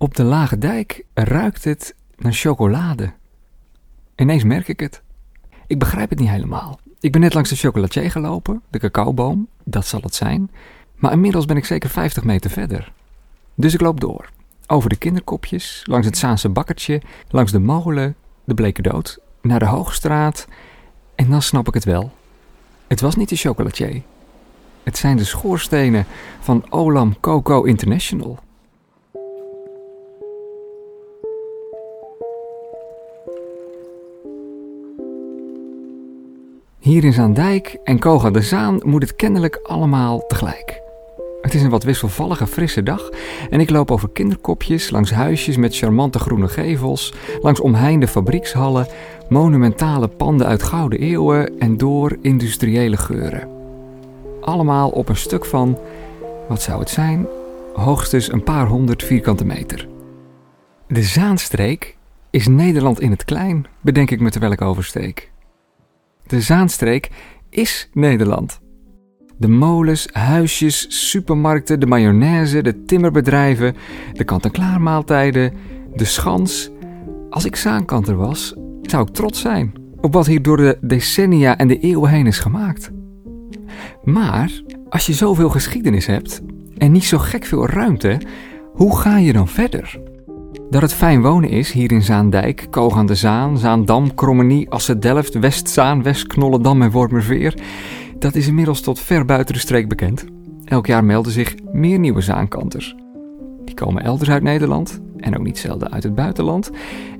Op de lage dijk ruikt het naar chocolade. Ineens merk ik het. Ik begrijp het niet helemaal. Ik ben net langs de chocolatier gelopen, de cacaoboom, dat zal het zijn. Maar inmiddels ben ik zeker 50 meter verder. Dus ik loop door. Over de kinderkopjes, langs het Zaanse bakkertje, langs de molen, de bleke dood, naar de Hoogstraat. En dan snap ik het wel. Het was niet de chocolatier. Het zijn de schoorstenen van Olam Coco International. Hier in Zaandijk en Koga de Zaan moet het kennelijk allemaal tegelijk. Het is een wat wisselvallige frisse dag en ik loop over kinderkopjes, langs huisjes met charmante groene gevels, langs omheinde fabriekshallen, monumentale panden uit gouden eeuwen en door industriële geuren. Allemaal op een stuk van, wat zou het zijn, hoogstens een paar honderd vierkante meter. De Zaanstreek is Nederland in het klein, bedenk ik me terwijl ik oversteek. De Zaanstreek is Nederland. De molens, huisjes, supermarkten, de mayonaise, de timmerbedrijven, de kant-en-klaar maaltijden, de schans. Als ik zaankanter was, zou ik trots zijn op wat hier door de decennia en de eeuwen heen is gemaakt. Maar als je zoveel geschiedenis hebt en niet zo gek veel ruimte, hoe ga je dan verder? Dat het fijn wonen is hier in Zaandijk, Koog aan de Zaan, Zaandam, Krommenie, Assen-Delft, Westzaan, West-Knollendam en Wormerveer, dat is inmiddels tot ver buiten de streek bekend. Elk jaar melden zich meer nieuwe zaankanters. Die komen elders uit Nederland en ook niet zelden uit het buitenland.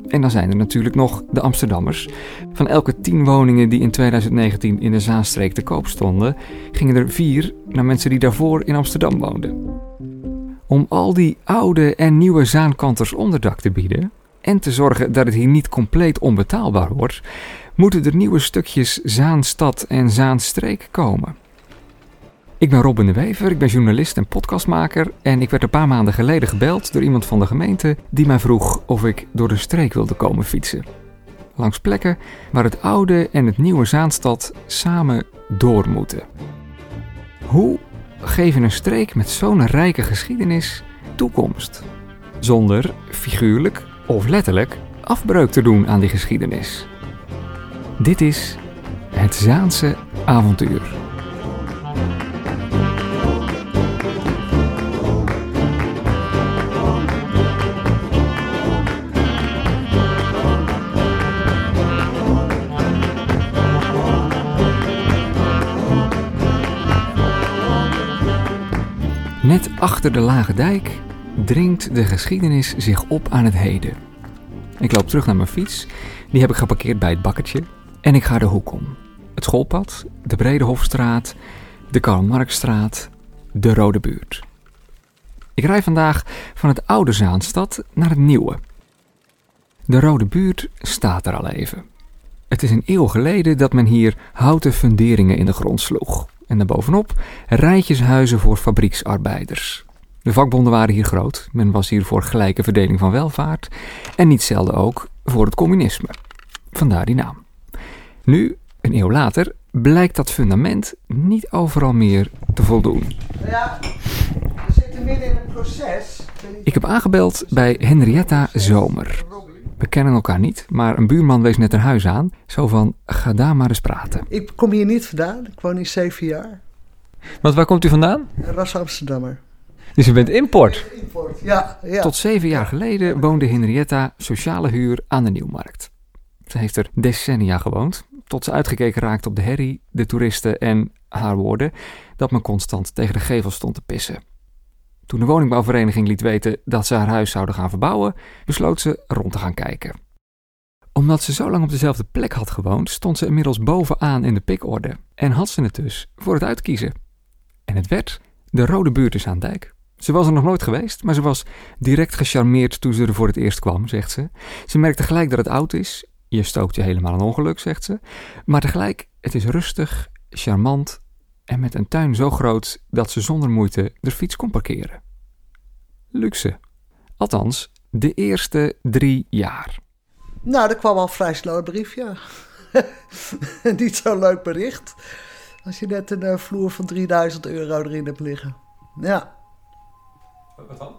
En dan zijn er natuurlijk nog de Amsterdammers. Van elke tien woningen die in 2019 in de Zaanstreek te koop stonden, gingen er vier naar mensen die daarvoor in Amsterdam woonden. Om al die oude en nieuwe zaankanters onderdak te bieden en te zorgen dat het hier niet compleet onbetaalbaar wordt, moeten er nieuwe stukjes Zaanstad en Zaanstreek komen. Ik ben Robin de Wever, ik ben journalist en podcastmaker en ik werd een paar maanden geleden gebeld door iemand van de gemeente die mij vroeg of ik door de streek wilde komen fietsen. Langs plekken waar het oude en het nieuwe Zaanstad samen door moeten. Hoe geven een streek met zo'n rijke geschiedenis toekomst? Zonder, figuurlijk of letterlijk, afbreuk te doen aan die geschiedenis. Dit is het Zaanse avontuur. Achter de lage dijk dringt de geschiedenis zich op aan het heden. Ik loop terug naar mijn fiets. Die heb ik geparkeerd bij het bakkertje. En ik ga de hoek om. Het schoolpad, de Brede Hofstraat, de Karl-Marxstraat, de Rode Buurt. Ik rij vandaag van het oude Zaanstad naar het nieuwe. De Rode Buurt staat er al even. Het is een eeuw geleden dat men hier houten funderingen in de grond sloeg. En daarbovenop rijtjeshuizen voor fabrieksarbeiders. De vakbonden waren hier groot. Men was hier voor gelijke verdeling van welvaart. En niet zelden ook voor het communisme. Vandaar die naam. Nu, een eeuw later, blijkt dat fundament niet overal meer te voldoen. Ja, we zitten midden in een proces. Ik heb aangebeld bij Henrietta Zomer. We kennen elkaar niet, maar een buurman wees net haar huis aan. Zo van, ga daar maar eens praten. Ik kom hier niet vandaan. Ik woon hier zeven jaar. Want waar komt u vandaan? Een ras Amsterdammer. Dus u bent import. Import. Ja, ja. Tot zeven jaar geleden woonde Henrietta sociale huur aan de Nieuwmarkt. Ze heeft er decennia gewoond, tot ze uitgekeken raakte op de herrie, de toeristen en haar woorden dat men constant tegen de gevel stond te pissen. Toen de woningbouwvereniging liet weten dat ze haar huis zouden gaan verbouwen, besloot ze rond te gaan kijken. Omdat ze zo lang op dezelfde plek had gewoond, stond ze inmiddels bovenaan in de pikorde en had ze het dus voor het uitkiezen. En het werd de Rode Buurt is aan dijk. Ze was er nog nooit geweest, maar ze was direct gecharmeerd toen ze er voor het eerst kwam, zegt ze. Ze merkte gelijk dat het oud is. Je stookt je helemaal een ongeluk, zegt ze. Maar tegelijk, het is rustig, charmant en met een tuin zo groot dat ze zonder moeite de fiets kon parkeren. Luxe. Althans, de eerste drie jaar. Nou, er kwam al vrij snel een briefje. niet zo'n leuk bericht. Als je net een eh, vloer van 3000 euro erin hebt liggen. Ja. Wat dan?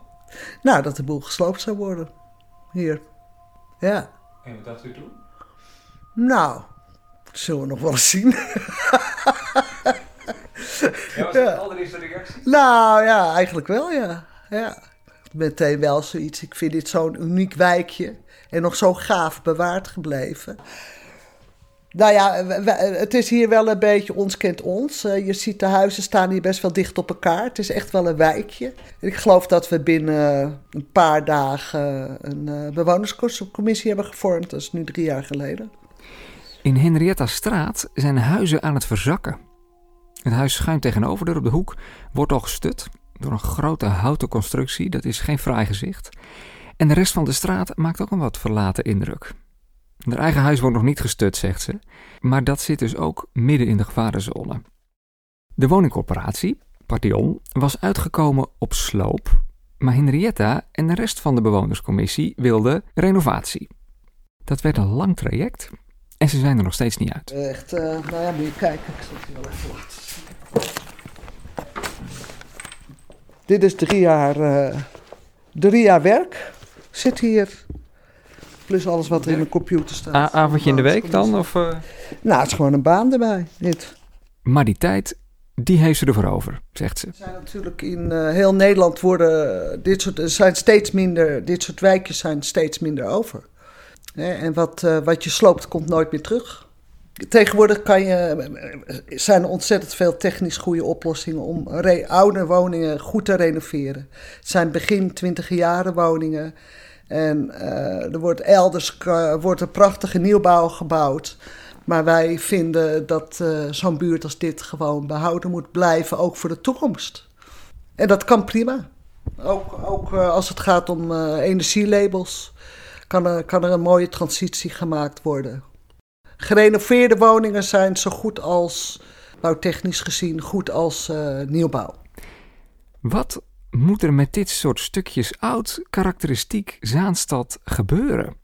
Nou, dat de boel gesloopt zou worden. Hier. Ja. En wat dacht u toen? Nou, dat zullen we nog wel eens zien. Ja, was dat de allereerste reactie? Nou ja, eigenlijk wel, ja. ja. Meteen wel zoiets. Ik vind dit zo'n uniek wijkje. En nog zo gaaf bewaard gebleven. Nou ja, het is hier wel een beetje ons kent ons. Eh, je ziet de huizen staan hier best wel dicht op elkaar. Het is echt wel een wijkje. Ik geloof dat we binnen een paar dagen een eh, bewonerscommissie hebben gevormd. Dat is nu drie jaar geleden. In Henrietta Straat zijn huizen aan het verzakken. Het huis schuin tegenover er op de hoek wordt al gestut door een grote houten constructie. Dat is geen fraai gezicht. En de rest van de straat maakt ook een wat verlaten indruk. Haar eigen huis wordt nog niet gestut, zegt ze. Maar dat zit dus ook midden in de gevarenzone. De woningcorporatie, Partion, was uitgekomen op sloop. Maar Henrietta en de rest van de bewonerscommissie wilden renovatie. Dat werd een lang traject en ze zijn er nog steeds niet uit. Echt, eh, nou ja, moet je kijken. Ik zal het je wel even laten zien. Dit is drie jaar, eh, drie jaar werk. Zit hier. Plus alles wat er in de computer staat. avondje in de week dan? Of, Nou, het is gewoon een baan erbij, dit. Maar die tijd, die heeft ze ervoor over, zegt ze. Er zijn natuurlijk in eh, heel Nederland worden dit soort, er zijn steeds minder, dit soort wijkjes zijn steeds minder over. En wat, eh, wat je sloopt, komt nooit meer terug. Tegenwoordig kan je, eh, zijn er ontzettend veel technisch goede oplossingen om oude woningen goed te renoveren. Het zijn begin twintig jaren woningen. En eh, er wordt elders wordt een prachtige nieuwbouw gebouwd. Maar wij vinden dat zo'n buurt als dit gewoon behouden moet blijven, ook voor de toekomst. En dat kan prima. Ook, ook als het gaat om energielabels, kan er, kan een mooie transitie gemaakt worden. Gerenoveerde woningen zijn zo goed als, bouwtechnisch gezien, goed als eh, nieuwbouw. Wat moet er met dit soort stukjes oud, karakteristiek Zaanstad gebeuren?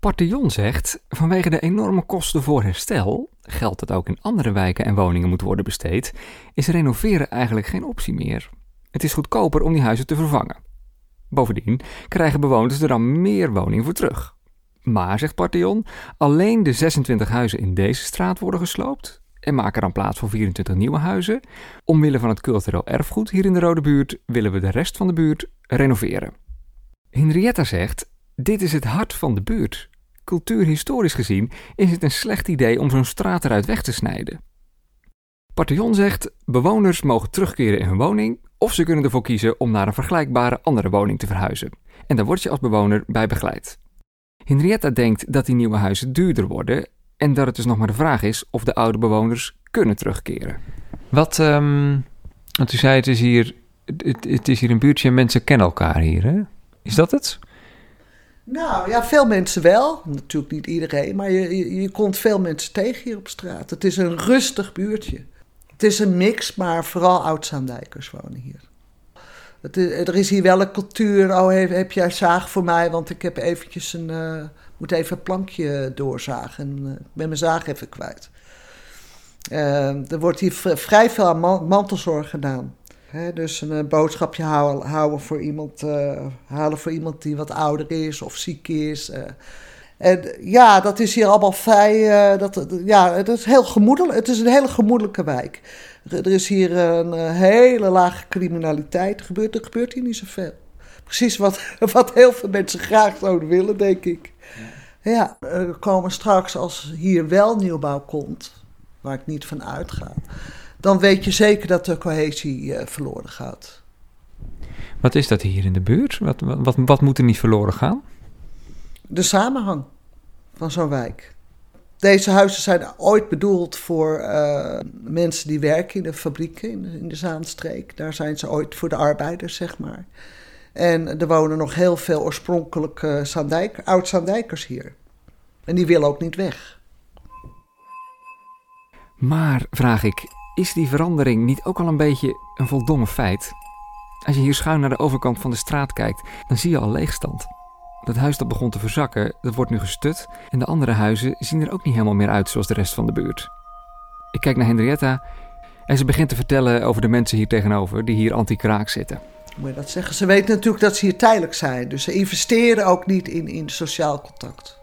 Partillon zegt, vanwege de enorme kosten voor herstel, geld dat ook in andere wijken en woningen moet worden besteed, is renoveren eigenlijk geen optie meer. Het is goedkoper om die huizen te vervangen. Bovendien krijgen bewoners er dan meer woning voor terug. Maar, zegt Partillon, alleen de 26 huizen in deze straat worden gesloopt en maken dan plaats voor 24 nieuwe huizen. Omwille van het cultureel erfgoed hier in de Rode Buurt willen we de rest van de buurt renoveren. Henrietta zegt: Dit is het hart van de buurt. Cultuurhistorisch gezien is het een slecht idee om zo'n straat eruit weg te snijden. Partillon zegt: bewoners mogen terugkeren in hun woning of ze kunnen ervoor kiezen om naar een vergelijkbare andere woning te verhuizen. En daar word je als bewoner bij begeleid. Henrietta denkt dat die nieuwe huizen duurder worden en dat het dus nog maar de vraag is of de oude bewoners kunnen terugkeren. Wat, ehm, want u zei het is hier, het, het is hier een buurtje en mensen kennen elkaar hier, hè? Is dat het? Nou ja, veel mensen wel. Natuurlijk niet iedereen, maar je, je, je komt veel mensen tegen hier op straat. Het is een rustig buurtje. Het is een mix, maar vooral oud-Zaandijkers wonen hier. Er is hier wel een cultuur. Oh, heb, jij zaag voor mij? Want ik heb eventjes een, eh, moet even een plankje doorzagen. En, ik ben mijn zaag even kwijt. Eh, er wordt hier vrij veel aan man- mantelzorg gedaan. Dus een boodschapje houden, houden voor iemand, halen voor iemand die wat ouder is of ziek is. En ja, dat is hier allemaal vrij. eh, dat, ja, het is heel gemoedelijk. Het is een hele gemoedelijke wijk. Er, is hier een eh, hele lage criminaliteit. Er gebeurt, er gebeurt hier niet zoveel. Precies wat, wat heel veel mensen graag zouden willen, denk ik. Ja, er komen straks, als hier wel nieuwbouw komt, waar ik niet van uitga, dan weet je zeker dat de cohesie eh, verloren gaat. Wat is dat hier in de buurt? Wat, wat, wat, wat moet er niet verloren gaan? De samenhang van zo'n wijk. Deze huizen zijn ooit bedoeld voor eh, mensen die werken in de fabrieken in de, in de Zaanstreek. Daar zijn ze ooit voor de arbeiders, zeg maar. En er wonen nog heel veel oorspronkelijke Zaandijk, oud-Zaandijkers hier. En die willen ook niet weg. Maar, vraag ik, is die verandering niet ook al een beetje een voldongen feit? Als je hier schuin naar de overkant van de straat kijkt, dan zie je al leegstand. Dat huis dat begon te verzakken, dat wordt nu gestut en de andere huizen zien er ook niet helemaal meer uit zoals de rest van de buurt. Ik kijk naar Henrietta en ze begint te vertellen over de mensen hier tegenover die hier anti-kraak zitten. je dat zeggen? Ze weten natuurlijk dat ze hier tijdelijk zijn. Dus ze investeren ook niet in, in sociaal contact.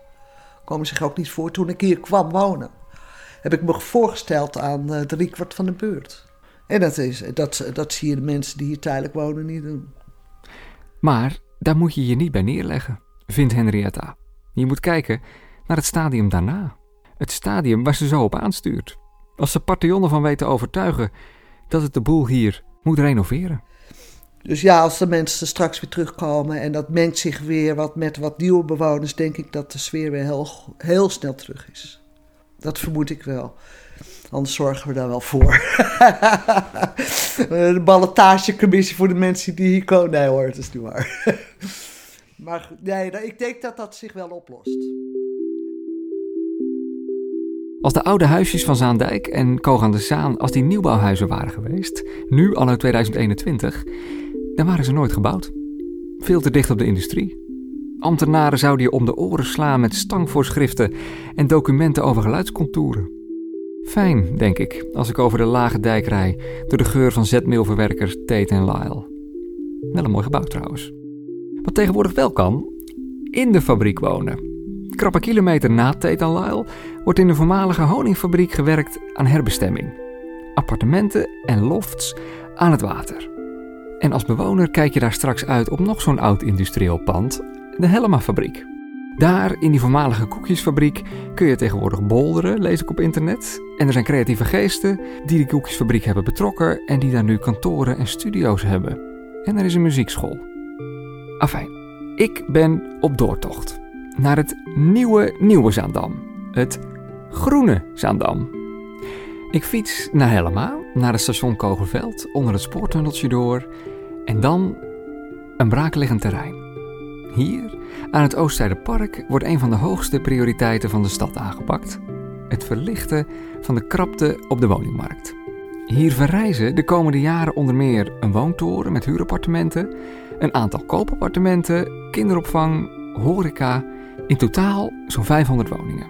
Komen zich ook niet voor. Toen ik hier kwam wonen, heb ik me voorgesteld aan uh, driekwart van de buurt. En dat, is, dat, dat zie je de mensen die hier tijdelijk wonen niet doen. Maar daar moet je je niet bij neerleggen, vindt Henrietta. Je moet kijken naar het stadium daarna. Het stadium waar ze zo op aanstuurt. Als ze Partionen van weten overtuigen dat het de boel hier moet renoveren. Dus ja, als de mensen straks weer terugkomen en dat mengt zich weer wat met wat nieuwe bewoners, denk ik dat de sfeer weer heel, heel snel terug is. Dat vermoed ik wel. Anders zorgen we daar wel voor. de ballotagecommissie voor de mensen die hier komen. Nee hoor, het is niet waar. maar nee, ik denk dat dat zich wel oplost. Als de oude huisjes van Zaandijk en Koog aan de Zaan, als die nieuwbouwhuizen waren geweest, nu al uit 2021, dan waren ze nooit gebouwd. Veel te dicht op de industrie. Ambtenaren zouden je om de oren slaan met stangvoorschriften en documenten over geluidscontouren. Fijn, denk ik, als ik over de lage dijk rij door de geur van zetmeelverwerkers Tate en Lyle. Wel een mooi gebouw trouwens. Wat tegenwoordig wel kan, in de fabriek wonen. Krappe kilometer na Tate wordt in de voormalige honingfabriek gewerkt aan herbestemming. Appartementen en lofts aan het water. En als bewoner kijk je daar straks uit op nog zo'n oud industrieel pand, de Helma-fabriek. Daar, in die voormalige koekjesfabriek, kun je tegenwoordig bolderen, lees ik op internet. En er zijn creatieve geesten die die koekjesfabriek hebben betrokken en die daar nu kantoren en studio's hebben. En er is een muziekschool. Afijn, ik ben op doortocht naar het nieuwe Nieuwe Zaandam. Het groene Zaandam. Ik fiets naar Helma, naar het station Kogelveld, onder het spoortunneltje door en dan een braakliggend terrein. Hier, aan het Oostzijdepark, wordt een van de hoogste prioriteiten van de stad aangepakt: het verlichten van de krapte op de woningmarkt. Hier verrijzen de komende jaren onder meer een woontoren met huurappartementen, een aantal koopappartementen, kinderopvang, horeca, in totaal zo'n 500 woningen.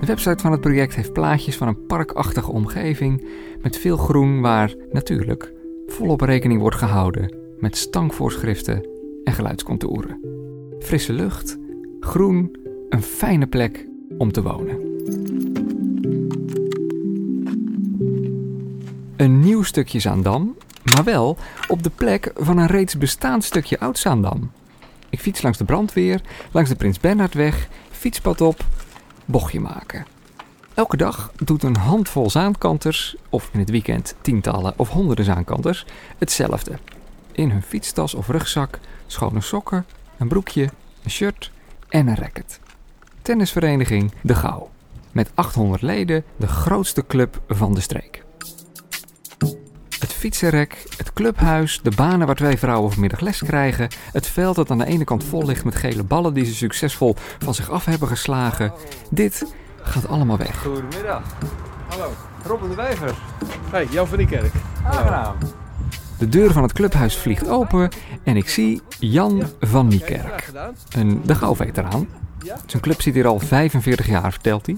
De website van het project heeft plaatjes van een parkachtige omgeving met veel groen waar natuurlijk volop rekening wordt gehouden met stankvoorschriften en geluidscontouren. Frisse lucht, groen, een fijne plek om te wonen. Een nieuw stukje Zaandam, maar wel op de plek van een reeds bestaand stukje oud Zaandam. Ik fiets langs de brandweer, langs de Prins Bernhardweg, fietspad op bochtje maken. Elke dag doet een handvol zaankanters, of in het weekend tientallen of honderden zaankanters, hetzelfde. In hun fietstas of rugzak schone sokken, een broekje, een shirt en een racket. Tennisvereniging De Gauw. Met 800 leden de grootste club van de streek. Het fietsenrek, het clubhuis, de banen waar twee vrouwen vanmiddag les krijgen, het veld dat aan de ene kant vol ligt met gele ballen die ze succesvol van zich af hebben geslagen. Dit gaat allemaal weg. Goedemiddag. Hallo, Robin de Wijver. Hey, Jan van Niekerk. Aangenaam. De deur van het clubhuis vliegt open en ik zie Jan van Niekerk, een de Gauw-veteraan. Zijn club zit hier al 45 jaar, vertelt hij.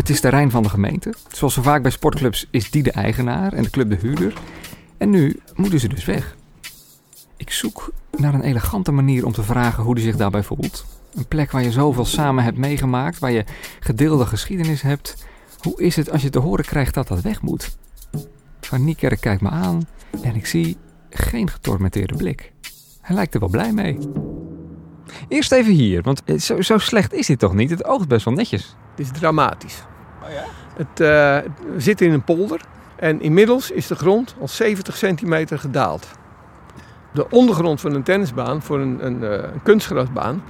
Het is terrein van de gemeente. Zoals zo vaak bij sportclubs is die de eigenaar en de club de huurder. En nu moeten ze dus weg. Ik zoek naar een elegante manier om te vragen hoe hij zich daarbij voelt. Een plek waar je zoveel samen hebt meegemaakt, waar je gedeelde geschiedenis hebt. Hoe is het als je te horen krijgt dat dat weg moet? Van Niekerk kijkt me aan en ik zie geen getormenteerde blik. Hij lijkt er wel blij mee. Eerst even hier, want zo, zo slecht is dit toch niet? Het oogt best wel netjes. Het is dramatisch. Oh ja? Het, zitten in een polder en inmiddels is de grond al 70 centimeter gedaald. De ondergrond van een tennisbaan voor een, uh, een kunstgrasbaan,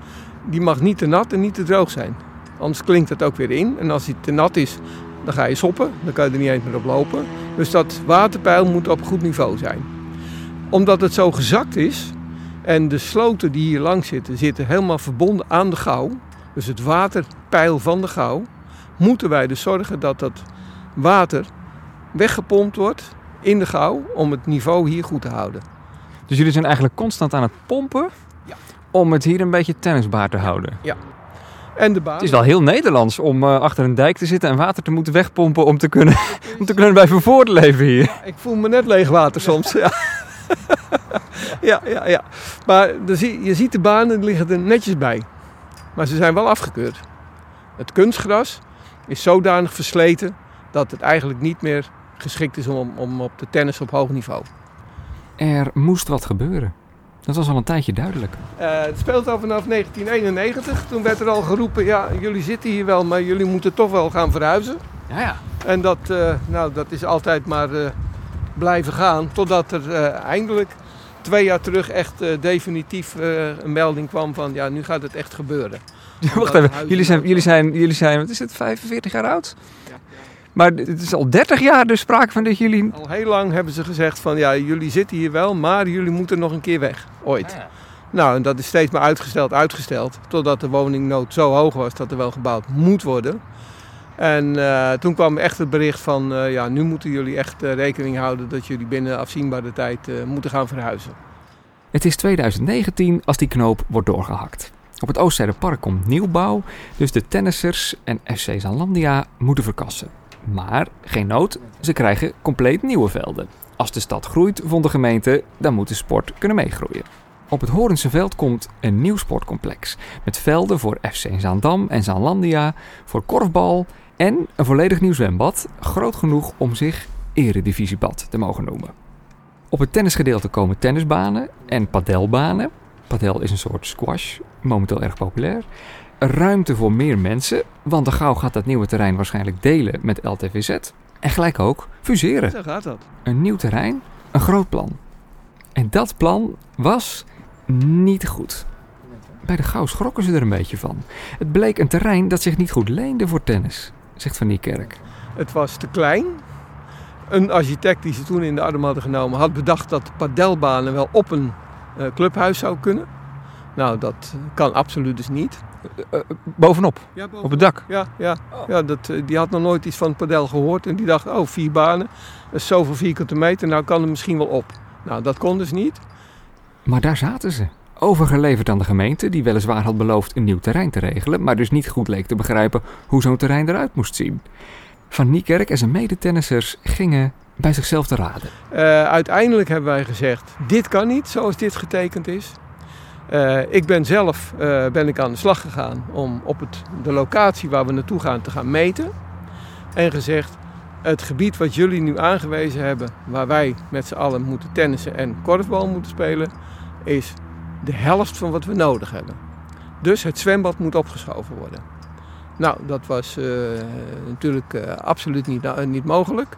die mag niet te nat en niet te droog zijn. Anders klinkt het ook weer in. En als hij te nat is, dan ga je soppen. Dan kan je er niet eens meer op lopen. Dus dat waterpeil moet op goed niveau zijn. Omdat het zo gezakt is en de sloten die hier langs zitten, zitten helemaal verbonden aan de gouw. Dus het waterpeil van de gouw. Moeten wij dus zorgen dat dat water weggepompt wordt in de gouw om het niveau hier goed te houden. Dus jullie zijn eigenlijk constant aan het pompen ja. om het hier een beetje tennisbaar te houden? Ja. En de baan... Het is wel heel Nederlands om uh, achter een dijk te zitten en water te moeten wegpompen om te kunnen, om te kunnen blijven voortleven hier. Ik voel me net leeg water soms, ja. ja, ja, ja. Maar je ziet de banen liggen er netjes bij. Maar ze zijn wel afgekeurd. Het kunstgras is zodanig versleten dat het eigenlijk niet meer geschikt is om, om op de tennis op hoog niveau. Er moest wat gebeuren. Dat was al een tijdje duidelijk. Uh, het speelt al vanaf 1991. Toen werd er al geroepen, ja, jullie zitten hier wel, maar jullie moeten toch wel gaan verhuizen. Ja, ja. En dat, uh, nou, dat is altijd maar uh, blijven gaan, totdat er eindelijk twee jaar terug echt definitief een melding kwam van, ja, nu gaat het echt gebeuren. Wacht even, jullie zijn, jullie, zijn, jullie zijn, wat is het, 45 jaar oud? Ja. Maar het is al 30 jaar dus sprake van dat jullie... Al heel lang hebben ze gezegd van ja, jullie zitten hier wel, maar jullie moeten nog een keer weg. Ooit. Ja. Nou, en dat is steeds maar uitgesteld, uitgesteld. Totdat de woningnood zo hoog was dat er wel gebouwd moet worden. En uh, toen kwam echt het bericht van uh, ja, nu moeten jullie echt uh, rekening houden dat jullie binnen afzienbare tijd moeten gaan verhuizen. Het is 2019 als die knoop wordt doorgehakt. Op het Oostzijderpark komt nieuwbouw, dus de tennissers en FC Zalandia moeten verkassen. Maar geen nood, ze krijgen compleet nieuwe velden. Als de stad groeit, vond de gemeente, dan moet de sport kunnen meegroeien. Op het Horense veld komt een nieuw sportcomplex. Met velden voor FC Zaandam en Zaanlandia, voor korfbal en een volledig nieuw zwembad. Groot genoeg om zich eredivisiebad te mogen noemen. Op het tennisgedeelte komen tennisbanen en padelbanen. Padel is een soort squash, momenteel erg populair ruimte voor meer mensen, want de gauw gaat dat nieuwe terrein waarschijnlijk delen met LTVZ. En gelijk ook fuseren. Zo gaat dat. Een nieuw terrein, een groot plan. En dat plan was niet goed. Bij de gauw schrokken ze er een beetje van. Het bleek een terrein dat zich niet goed leende voor tennis, zegt Van Niekerk. Het was te klein. Een architect die ze toen in de arm hadden genomen had bedacht dat de padelbanen wel op een clubhuis zou kunnen. Nou, dat kan absoluut dus niet. Uh, bovenop, ja, op het dak? Ja, ja, oh. ja dat, die had nog nooit iets van het padel gehoord. En die dacht, oh, vier banen, dat is zoveel vierkante meter, nou kan het misschien wel op. Nou, dat kon dus niet. Maar daar zaten ze. Overgeleverd aan de gemeente, die weliswaar had beloofd een nieuw terrein te regelen, maar dus niet goed leek te begrijpen hoe zo'n terrein eruit moest zien. Van Niekerk en zijn medetennissers gingen bij zichzelf te raden. Uh, uiteindelijk hebben wij gezegd, dit kan niet zoals dit getekend is. Uh, ik ben zelf uh, ben ik aan de slag gegaan om op het, de locatie waar we naartoe gaan te gaan meten. En gezegd, het gebied wat jullie nu aangewezen hebben, waar wij met z'n allen moeten tennissen en korfbal moeten spelen, is de helft van wat we nodig hebben. Dus het zwembad moet opgeschoven worden. Nou, dat was natuurlijk absoluut niet, niet mogelijk.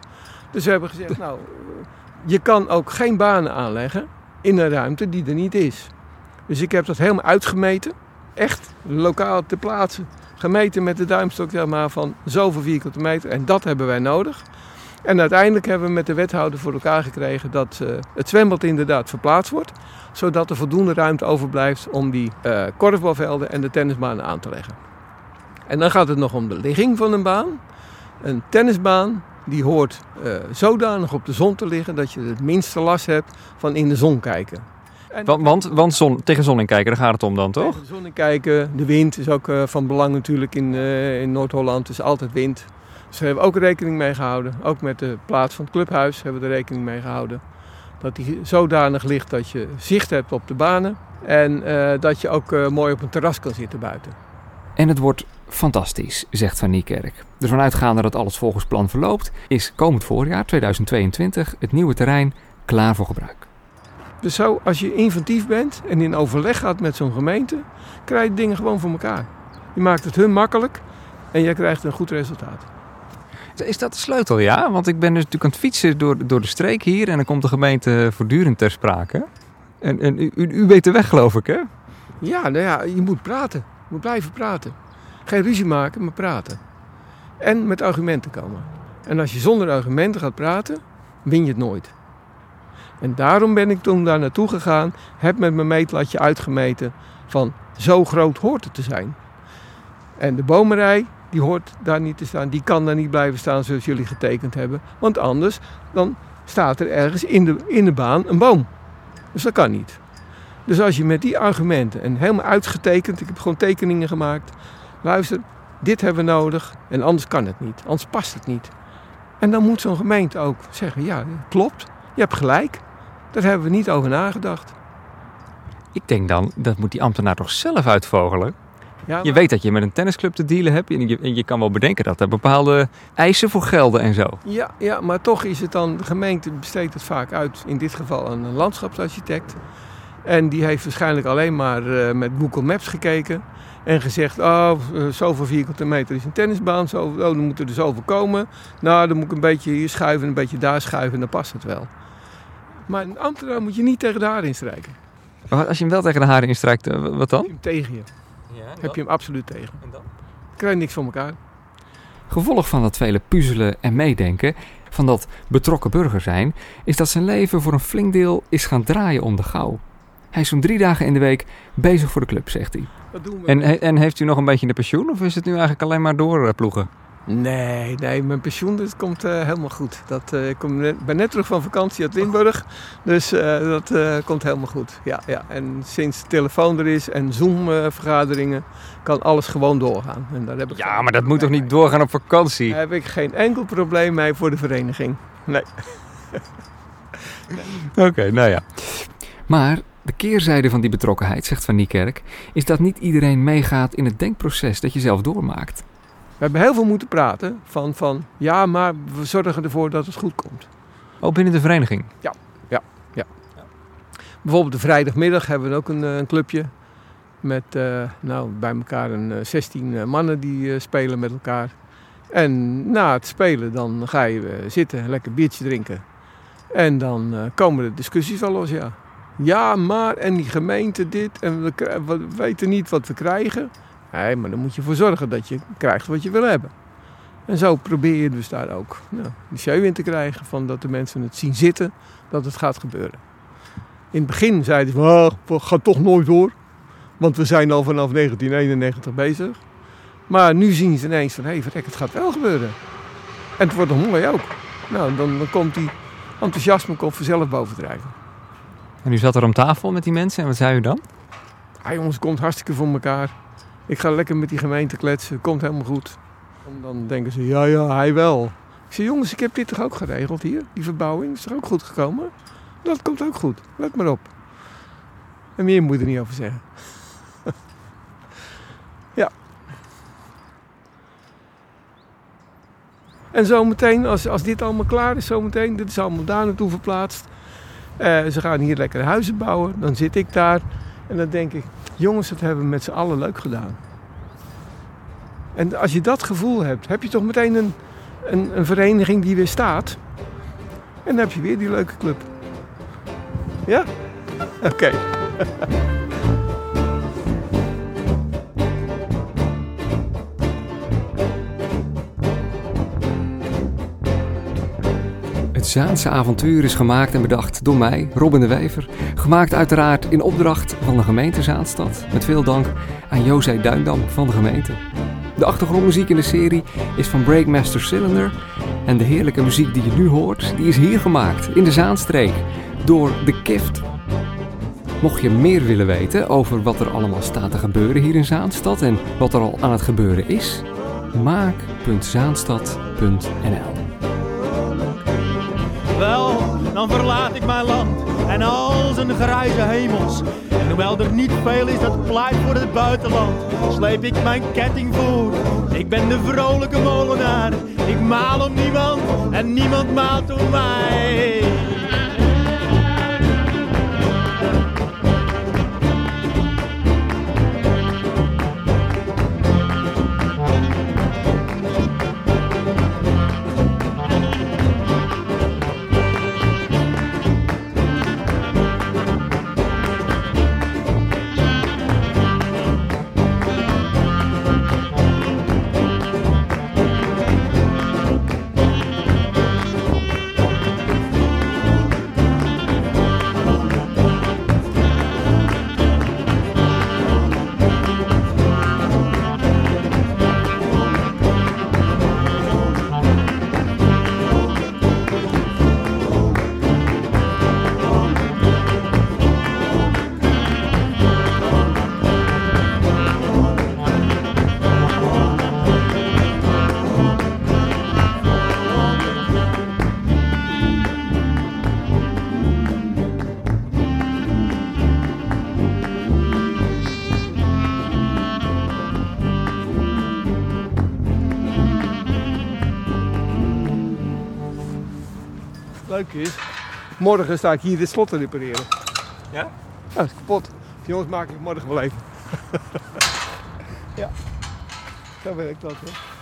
Dus we hebben gezegd, nou, je kan ook geen banen aanleggen in een ruimte die er niet is. Dus ik heb dat helemaal uitgemeten. Echt lokaal te plaatsen. Gemeten met de duimstok maar, van zoveel vierkante meter. En dat hebben wij nodig. En uiteindelijk hebben we met de wethouder voor elkaar gekregen dat uh, het zwembad inderdaad verplaatst wordt. Zodat er voldoende ruimte overblijft om die uh, korfbalvelden en de tennisbanen aan te leggen. En dan gaat het nog om de ligging van een baan. Een tennisbaan die hoort uh, zodanig op de zon te liggen dat je het minste last hebt van in de zon kijken. Want, want, want zon, tegen zon in kijken, daar gaat het om dan, toch? Tegen de zon in kijken. De wind is ook uh, van belang natuurlijk in, uh, in Noord-Holland. is altijd wind. Dus daar hebben we ook rekening mee gehouden. Ook met de plaats van het clubhuis hebben we er rekening mee gehouden. Dat die zodanig ligt dat je zicht hebt op de banen. En uh, dat je ook mooi op een terras kan zitten buiten. En het wordt fantastisch, zegt Van Niekerk. Dus vanuitgaande dat alles volgens plan verloopt, is komend voorjaar 2022 het nieuwe terrein klaar voor gebruik. Dus zo, als je inventief bent en in overleg gaat met zo'n gemeente, krijg je dingen gewoon voor elkaar. Je maakt het hun makkelijk en je krijgt een goed resultaat. Is dat de sleutel, ja? Want ik ben dus natuurlijk aan het fietsen door, door de streek hier en dan komt de gemeente voortdurend ter sprake. En, en u, u weet de weg, geloof ik, hè? Ja, nou ja, je moet praten. Je moet blijven praten. Geen ruzie maken, maar praten. En met argumenten komen. En als je zonder argumenten gaat praten, win je het nooit. En daarom ben ik toen daar naartoe gegaan, heb met mijn meetlatje uitgemeten van zo groot hoort het te zijn. En de bomenrij, die hoort daar niet te staan, die kan daar niet blijven staan zoals jullie getekend hebben. Want anders dan staat er ergens in de, in de baan een boom. Dus dat kan niet. Dus als je met die argumenten en helemaal uitgetekend, ik heb gewoon tekeningen gemaakt. Luister, dit hebben we nodig en anders kan het niet, anders past het niet. En dan moet zo'n gemeente ook zeggen, ja, klopt, je hebt gelijk. Daar hebben we niet over nagedacht. ik denk dan, dat moet die ambtenaar toch zelf uitvogelen? Ja, Je weet dat je met een tennisclub te dealen hebt en je, en je kan wel bedenken dat er bepaalde eisen voor gelden en zo. Ja, ja, maar toch is het dan, de gemeente besteedt het vaak uit, in dit geval aan een landschapsarchitect. En die heeft waarschijnlijk alleen maar eh, met Google Maps gekeken en gezegd, oh, eh, zoveel vierkante meter is een tennisbaan, zo, oh, dan moeten er zoveel komen. Nou, dan moet ik een beetje hier schuiven, een beetje daar schuiven en dan past het wel. Maar een ambtenaar moet je niet tegen de haren instrijken. Maar als je hem wel tegen de haren instrijkt, eh, wat Heb dan? je hem tegen je, heb je hem absoluut tegen. En dan? Dan krijg je niks van elkaar. Gevolg van dat vele puzzelen en meedenken, van dat betrokken burger zijn, is dat zijn leven voor een flink deel is gaan draaien om de gauw. Hij is zo'n drie dagen in de week bezig voor de club, zegt hij. Dat doen we. En, he- en heeft u nog een beetje de pensioen of is het nu eigenlijk alleen maar doorploegen? Nee, nee, mijn pensioen dat komt eh, helemaal goed. Dat, eh, ik kom net, ben net terug van vakantie uit Limburg, dus eh, dat eh, komt helemaal goed. Ja, ja. En sinds de telefoon er is en Zoom-vergaderingen kan alles gewoon doorgaan. En daar heb ik Ja, maar dat moet toch niet doorgaan op vakantie? Daar heb ik geen enkel probleem mee voor de vereniging. Nee. Oké, nou ja. Maar de keerzijde van die betrokkenheid, zegt Van Niekerk, is dat niet iedereen meegaat in het denkproces dat je zelf doormaakt. We hebben heel veel moeten praten van, van ja, maar we zorgen ervoor dat het goed komt. Oh, binnen de vereniging. Bijvoorbeeld de vrijdagmiddag hebben we ook een, eh, een clubje. Met eh, nou, bij elkaar een eh, 16 eh, mannen die spelen met elkaar. En na het spelen dan ga je zitten, lekker biertje drinken. En dan komen de discussies wel los, ja. Ja, maar en die gemeente dit en we, we weten niet wat we krijgen. Nee, maar dan moet je ervoor zorgen dat je krijgt wat je wil hebben. En zo probeer je dus daar ook nou, de show in te krijgen van dat de mensen het zien zitten, dat het gaat gebeuren. In het begin zeiden ze, "Ah, het gaat toch nooit door. Want we zijn al vanaf 1991 bezig. Maar nu zien ze ineens van, hé, hey, verrek, het gaat wel gebeuren. En het wordt nog mooi ook. Nou, dan, dan komt die enthousiasme komt vanzelf bovendrijven. En u zat er om tafel met die mensen en wat zei u dan? Ah jongens, komt hartstikke voor elkaar. Ik ga lekker met die gemeente kletsen, komt helemaal goed. En dan denken ze, ja, ja, hij wel. Ik zeg, jongens, ik heb dit toch ook geregeld hier? Die verbouwing is toch ook goed gekomen? Dat komt ook goed, let maar op. En meer moet er niet over zeggen. ja. En zometeen, als, als dit allemaal klaar is, zometeen, dit is allemaal daar naartoe verplaatst. Eh, ze gaan hier lekker huizen bouwen. Dan zit ik daar en dan denk ik, jongens, dat hebben we met z'n allen leuk gedaan. En als je dat gevoel hebt, heb je toch meteen een, een, een vereniging die weer staat. En dan heb je weer die leuke club. Ja? Oké. Zaanse avontuur is gemaakt en bedacht door mij, Robin de Wever. Gemaakt uiteraard in opdracht van de gemeente Zaanstad. Met veel dank aan José Duindam van de gemeente. De achtergrondmuziek in de serie is van Breakmaster Cylinder. En de heerlijke muziek die je nu hoort, die is hier gemaakt, in de Zaanstreek, door The Kift. Mocht je meer willen weten over wat er allemaal staat te gebeuren hier in Zaanstad en wat er al aan het gebeuren is, maak.zaanstad.nl Wel, dan verlaat ik mijn land en al zijn grijze hemels. En hoewel er niet veel is dat pleit voor het buitenland, sleep ik mijn ketting voort. Ik ben de vrolijke molenaar, ik maal om niemand en niemand maalt om mij. Leuk is, morgen sta ik hier dit slot te repareren. Ja? Ja, dat is kapot. Jongens, maak ik morgen wel even. ja, zo werkt dat. Hè.